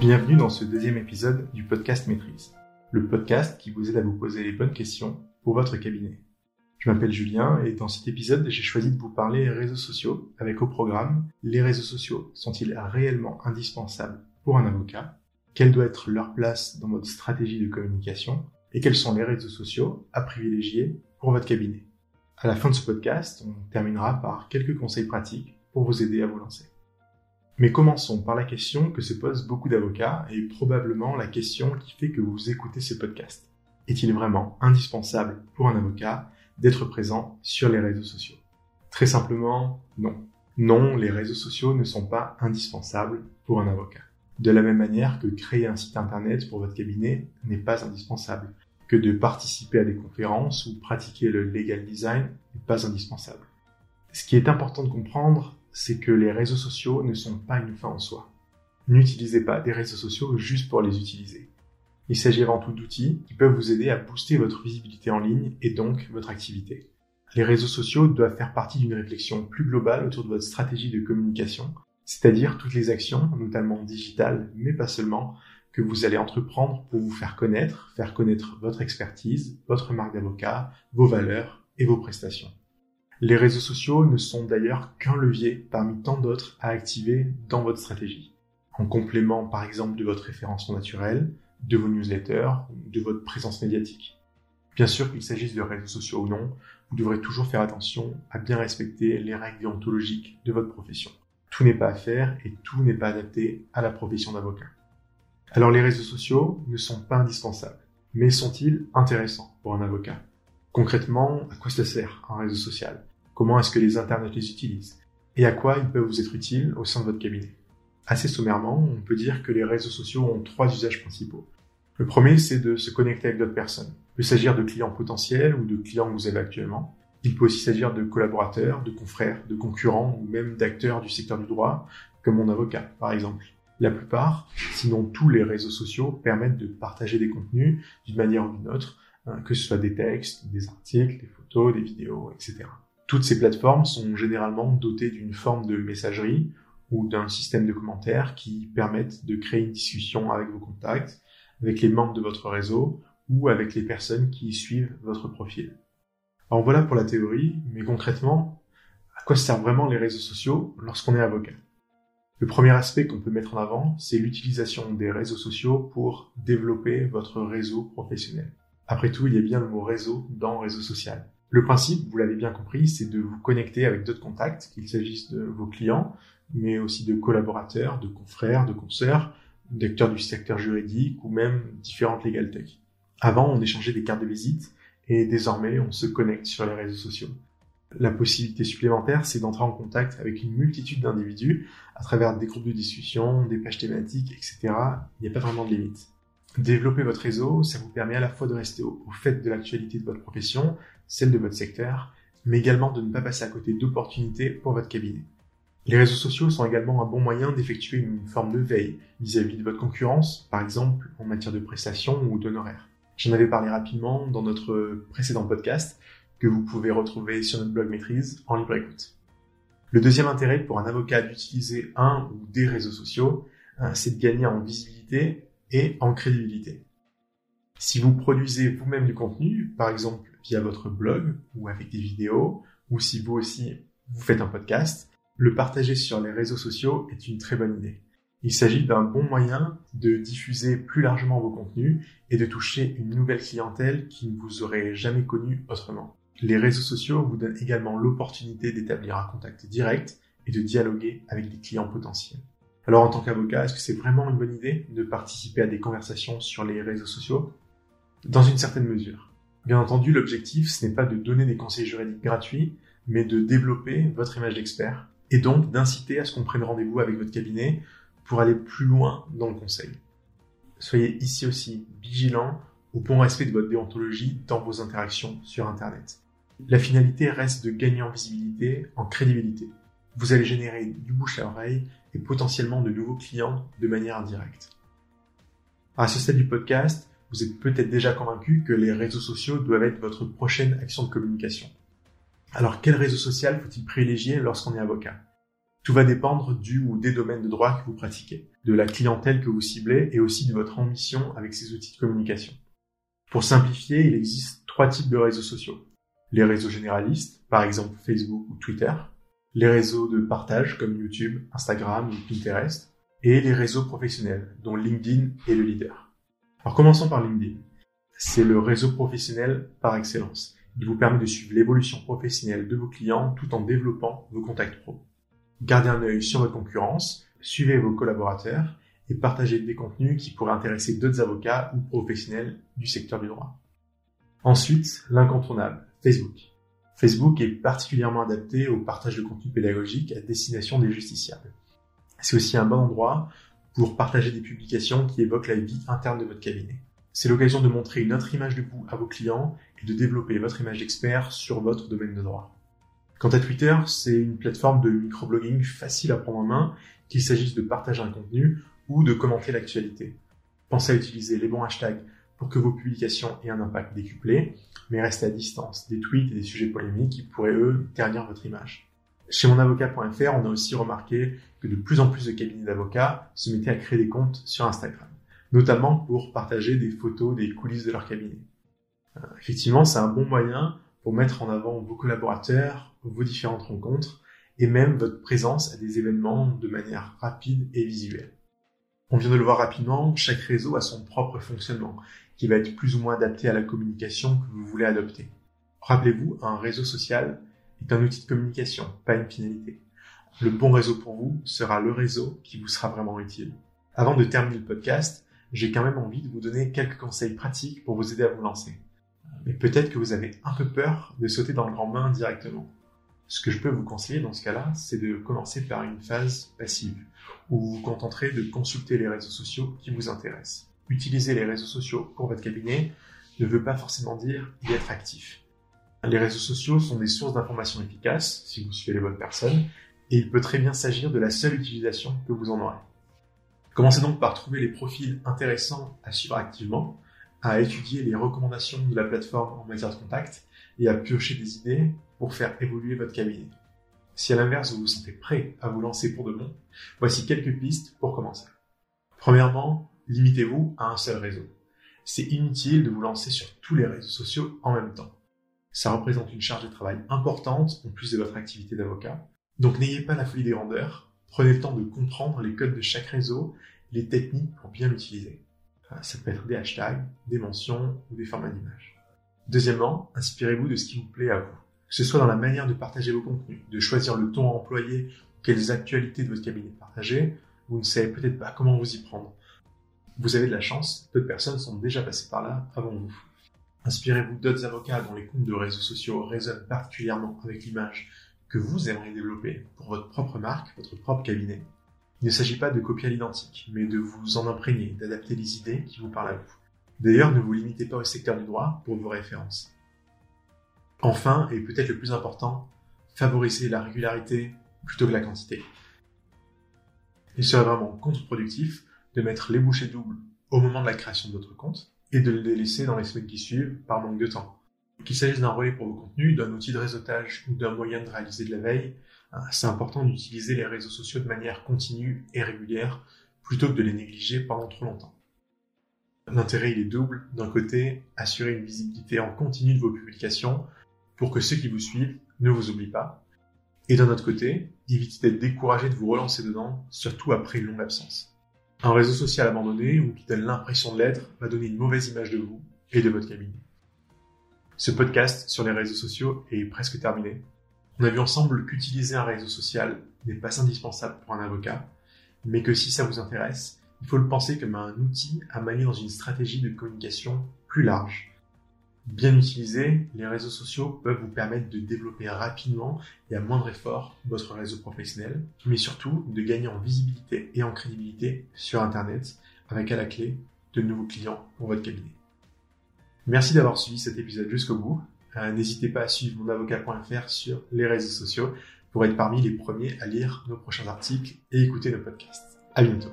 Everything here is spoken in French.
Bienvenue dans ce deuxième épisode du podcast Maîtrise, le podcast qui vous aide à vous poser les bonnes questions pour votre cabinet. Je m'appelle Julien et dans cet épisode, j'ai choisi de vous parler réseaux sociaux avec au programme les réseaux sociaux sont-ils réellement indispensables pour un avocat? Quelle doit être leur place dans votre stratégie de communication? Et quels sont les réseaux sociaux à privilégier pour votre cabinet? À la fin de ce podcast, on terminera par quelques conseils pratiques pour vous aider à vous lancer. Mais commençons par la question que se posent beaucoup d'avocats et probablement la question qui fait que vous écoutez ce podcast. Est-il vraiment indispensable pour un avocat d'être présent sur les réseaux sociaux? Très simplement, non. Non, les réseaux sociaux ne sont pas indispensables pour un avocat. De la même manière que créer un site internet pour votre cabinet n'est pas indispensable, que de participer à des conférences ou pratiquer le legal design n'est pas indispensable. Ce qui est important de comprendre, c'est que les réseaux sociaux ne sont pas une fin en soi. N'utilisez pas des réseaux sociaux juste pour les utiliser. Il s'agit avant tout d'outils qui peuvent vous aider à booster votre visibilité en ligne et donc votre activité. Les réseaux sociaux doivent faire partie d'une réflexion plus globale autour de votre stratégie de communication, c'est-à-dire toutes les actions, notamment digitales, mais pas seulement, que vous allez entreprendre pour vous faire connaître, faire connaître votre expertise, votre marque d'avocat, vos valeurs et vos prestations. Les réseaux sociaux ne sont d'ailleurs qu'un levier parmi tant d'autres à activer dans votre stratégie. En complément par exemple de votre référencement naturel, de vos newsletters, de votre présence médiatique. Bien sûr qu'il s'agisse de réseaux sociaux ou non, vous devrez toujours faire attention à bien respecter les règles déontologiques de votre profession. Tout n'est pas à faire et tout n'est pas adapté à la profession d'avocat. Alors les réseaux sociaux ne sont pas indispensables, mais sont-ils intéressants pour un avocat? Concrètement, à quoi ça sert un réseau social? Comment est-ce que les internautes les utilisent, et à quoi ils peuvent vous être utiles au sein de votre cabinet? Assez sommairement, on peut dire que les réseaux sociaux ont trois usages principaux. Le premier, c'est de se connecter avec d'autres personnes. Il peut s'agir de clients potentiels ou de clients que vous avez actuellement. Il peut aussi s'agir de collaborateurs, de confrères, de concurrents ou même d'acteurs du secteur du droit, comme mon avocat, par exemple. La plupart, sinon tous les réseaux sociaux permettent de partager des contenus d'une manière ou d'une autre, hein, que ce soit des textes, des articles, des photos, des vidéos, etc. Toutes ces plateformes sont généralement dotées d'une forme de messagerie ou d'un système de commentaires qui permettent de créer une discussion avec vos contacts, avec les membres de votre réseau ou avec les personnes qui suivent votre profil. Alors voilà pour la théorie, mais concrètement, à quoi servent vraiment les réseaux sociaux lorsqu'on est avocat? Le premier aspect qu'on peut mettre en avant, c'est l'utilisation des réseaux sociaux pour développer votre réseau professionnel. Après tout, il y a bien le mot réseau dans réseau social. Le principe, vous l'avez bien compris, c'est de vous connecter avec d'autres contacts, qu'il s'agisse de vos clients, mais aussi de collaborateurs, de confrères, de consoeurs, d'acteurs du secteur juridique ou même différentes legal tech. Avant, on échangeait des cartes de visite et désormais, on se connecte sur les réseaux sociaux. La possibilité supplémentaire, c'est d'entrer en contact avec une multitude d'individus à travers des groupes de discussion, des pages thématiques, etc. Il n'y a pas vraiment de limite. Développer votre réseau, ça vous permet à la fois de rester au, fait de l'actualité de votre profession, celle de votre secteur, mais également de ne pas passer à côté d'opportunités pour votre cabinet. Les réseaux sociaux sont également un bon moyen d'effectuer une forme de veille vis-à-vis de votre concurrence, par exemple en matière de prestations ou d'honoraires. J'en avais parlé rapidement dans notre précédent podcast que vous pouvez retrouver sur notre blog maîtrise en libre écoute. Le deuxième intérêt pour un avocat d'utiliser un ou des réseaux sociaux, hein, c'est de gagner en visibilité et en crédibilité. Si vous produisez vous-même du contenu, par exemple via votre blog ou avec des vidéos, ou si vous aussi vous faites un podcast, le partager sur les réseaux sociaux est une très bonne idée. Il s'agit d'un bon moyen de diffuser plus largement vos contenus et de toucher une nouvelle clientèle qui ne vous aurait jamais connue autrement. Les réseaux sociaux vous donnent également l'opportunité d'établir un contact direct et de dialoguer avec des clients potentiels. Alors en tant qu'avocat, est-ce que c'est vraiment une bonne idée de participer à des conversations sur les réseaux sociaux? Dans une certaine mesure. Bien entendu, l'objectif, ce n'est pas de donner des conseils juridiques gratuits, mais de développer votre image d'expert, et donc d'inciter à ce qu'on prenne rendez-vous avec votre cabinet pour aller plus loin dans le conseil. Soyez ici aussi vigilants au bon respect de votre déontologie dans vos interactions sur Internet. La finalité reste de gagner en visibilité, en crédibilité. Vous allez générer du bouche à oreille et potentiellement de nouveaux clients de manière indirecte. À ce stade du podcast, vous êtes peut-être déjà convaincu que les réseaux sociaux doivent être votre prochaine action de communication. Alors quel réseau social faut-il privilégier lorsqu'on est avocat? Tout va dépendre du ou des domaines de droit que vous pratiquez, de la clientèle que vous ciblez et aussi de votre ambition avec ces outils de communication. Pour simplifier, il existe trois types de réseaux sociaux. Les réseaux généralistes, par exemple Facebook ou Twitter, les réseaux de partage comme YouTube, Instagram ou Pinterest, et les réseaux professionnels, dont LinkedIn est le leader. Alors commençons par LinkedIn. C'est le réseau professionnel par excellence. Il vous permet de suivre l'évolution professionnelle de vos clients tout en développant vos contacts pro. Gardez un œil sur votre concurrence, suivez vos collaborateurs et partagez des contenus qui pourraient intéresser d'autres avocats ou professionnels du secteur du droit. Ensuite, l'incontournable, Facebook. Facebook est particulièrement adapté au partage de contenu pédagogique à destination des justiciables. C'est aussi un bon endroit pour partager des publications qui évoquent la vie interne de votre cabinet. C'est l'occasion de montrer une autre image de vous à vos clients et de développer votre image d'expert sur votre domaine de droit. Quant à Twitter, c'est une plateforme de microblogging facile à prendre en main, qu'il s'agisse de partager un contenu ou de commenter l'actualité. Pensez à utiliser les bons hashtags pour que vos publications aient un impact décuplé, mais restez à distance des tweets et des sujets polémiques qui pourraient, eux, ternir votre image. Chez monavocat.fr, on a aussi remarqué que de plus en plus de cabinets d'avocats se mettaient à créer des comptes sur Instagram, notamment pour partager des photos des coulisses de leur cabinet. Euh, effectivement, c'est un bon moyen pour mettre en avant vos collaborateurs, vos différentes rencontres et même votre présence à des événements de manière rapide et visuelle. On vient de le voir rapidement, chaque réseau a son propre fonctionnement qui va être plus ou moins adapté à la communication que vous voulez adopter. Rappelez-vous, un réseau social est un outil de communication, pas une finalité. Le bon réseau pour vous sera le réseau qui vous sera vraiment utile. Avant de terminer le podcast, j'ai quand même envie de vous donner quelques conseils pratiques pour vous aider à vous lancer mais peut-être que vous avez un peu peur de sauter dans le grand bain directement. Ce que je peux vous conseiller dans ce cas-là, c'est de commencer par une phase passive, où vous vous contenterez de consulter les réseaux sociaux qui vous intéressent. Utiliser les réseaux sociaux pour votre cabinet ne veut pas forcément dire y être actif. Les réseaux sociaux sont des sources d'informations efficaces si vous suivez les bonnes personnes, et il peut très bien s'agir de la seule utilisation que vous en aurez. Commencez donc par trouver les profils intéressants à suivre activement, à étudier les recommandations de la plateforme en matière de contact et à piocher des idées pour faire évoluer votre cabinet. Si à l'inverse vous vous sentez prêt à vous lancer pour de bon, voici quelques pistes pour commencer. Premièrement, limitez-vous à un seul réseau. C'est inutile de vous lancer sur tous les réseaux sociaux en même temps. Ça représente une charge de travail importante en plus de votre activité d'avocat. Donc n'ayez pas la folie des grandeurs. Prenez le temps de comprendre les codes de chaque réseau, les techniques pour bien l'utiliser. Ça peut être des hashtags, des mentions ou des formats d'images. Deuxièmement, inspirez-vous de ce qui vous plaît à vous. Que ce soit dans la manière de partager vos contenus, de choisir le ton à employer, quelles actualités de votre cabinet partager, vous ne savez peut-être pas comment vous y prendre. Vous avez de la chance, peu de personnes sont déjà passées par là avant vous. Inspirez-vous d'autres avocats dont les comptes de réseaux sociaux résonnent particulièrement avec l'image que vous aimeriez développer pour votre propre marque, votre propre cabinet. Il ne s'agit pas de copier à l'identique, mais de vous en imprégner, d'adapter les idées qui vous parlent à vous. D'ailleurs, ne vous limitez pas au secteur du droit pour vos références. Enfin, et peut-être le plus important, favorisez la régularité plutôt que la quantité. Il serait vraiment contre-productif de mettre les bouchées doubles au moment de la création de votre compte et de les laisser dans les semaines qui suivent par manque de temps. Qu'il s'agisse d'un relais pour vos contenus, d'un outil de réseautage ou d'un moyen de réaliser de la veille, Hein, c'est important d'utiliser les réseaux sociaux de manière continue et régulière plutôt que de les négliger pendant trop longtemps. L'intérêt est double. D'un côté, assurer une visibilité en continu de vos publications pour que ceux qui vous suivent ne vous oublient pas. Et d'un autre côté, éviter d'être découragé de vous relancer dedans, surtout après une longue absence. Un réseau social abandonné ou qui donne l'impression de l'être va donner une mauvaise image de vous et de votre cabinet. Ce podcast sur les réseaux sociaux est presque terminé. On a vu ensemble qu'utiliser un réseau social n'est pas indispensable pour un avocat, mais que si ça vous intéresse, il faut le penser comme un outil à manier dans une stratégie de communication plus large. Bien utilisés, les réseaux sociaux peuvent vous permettre de développer rapidement et à moindre effort votre réseau professionnel, mais surtout de gagner en visibilité et en crédibilité sur Internet avec à la clé de nouveaux clients pour votre cabinet. Merci d'avoir suivi cet épisode jusqu'au bout. Euh, n'hésitez pas à suivre monavocat.fr sur les réseaux sociaux pour être parmi les premiers à lire nos prochains articles et écouter nos podcasts. À bientôt.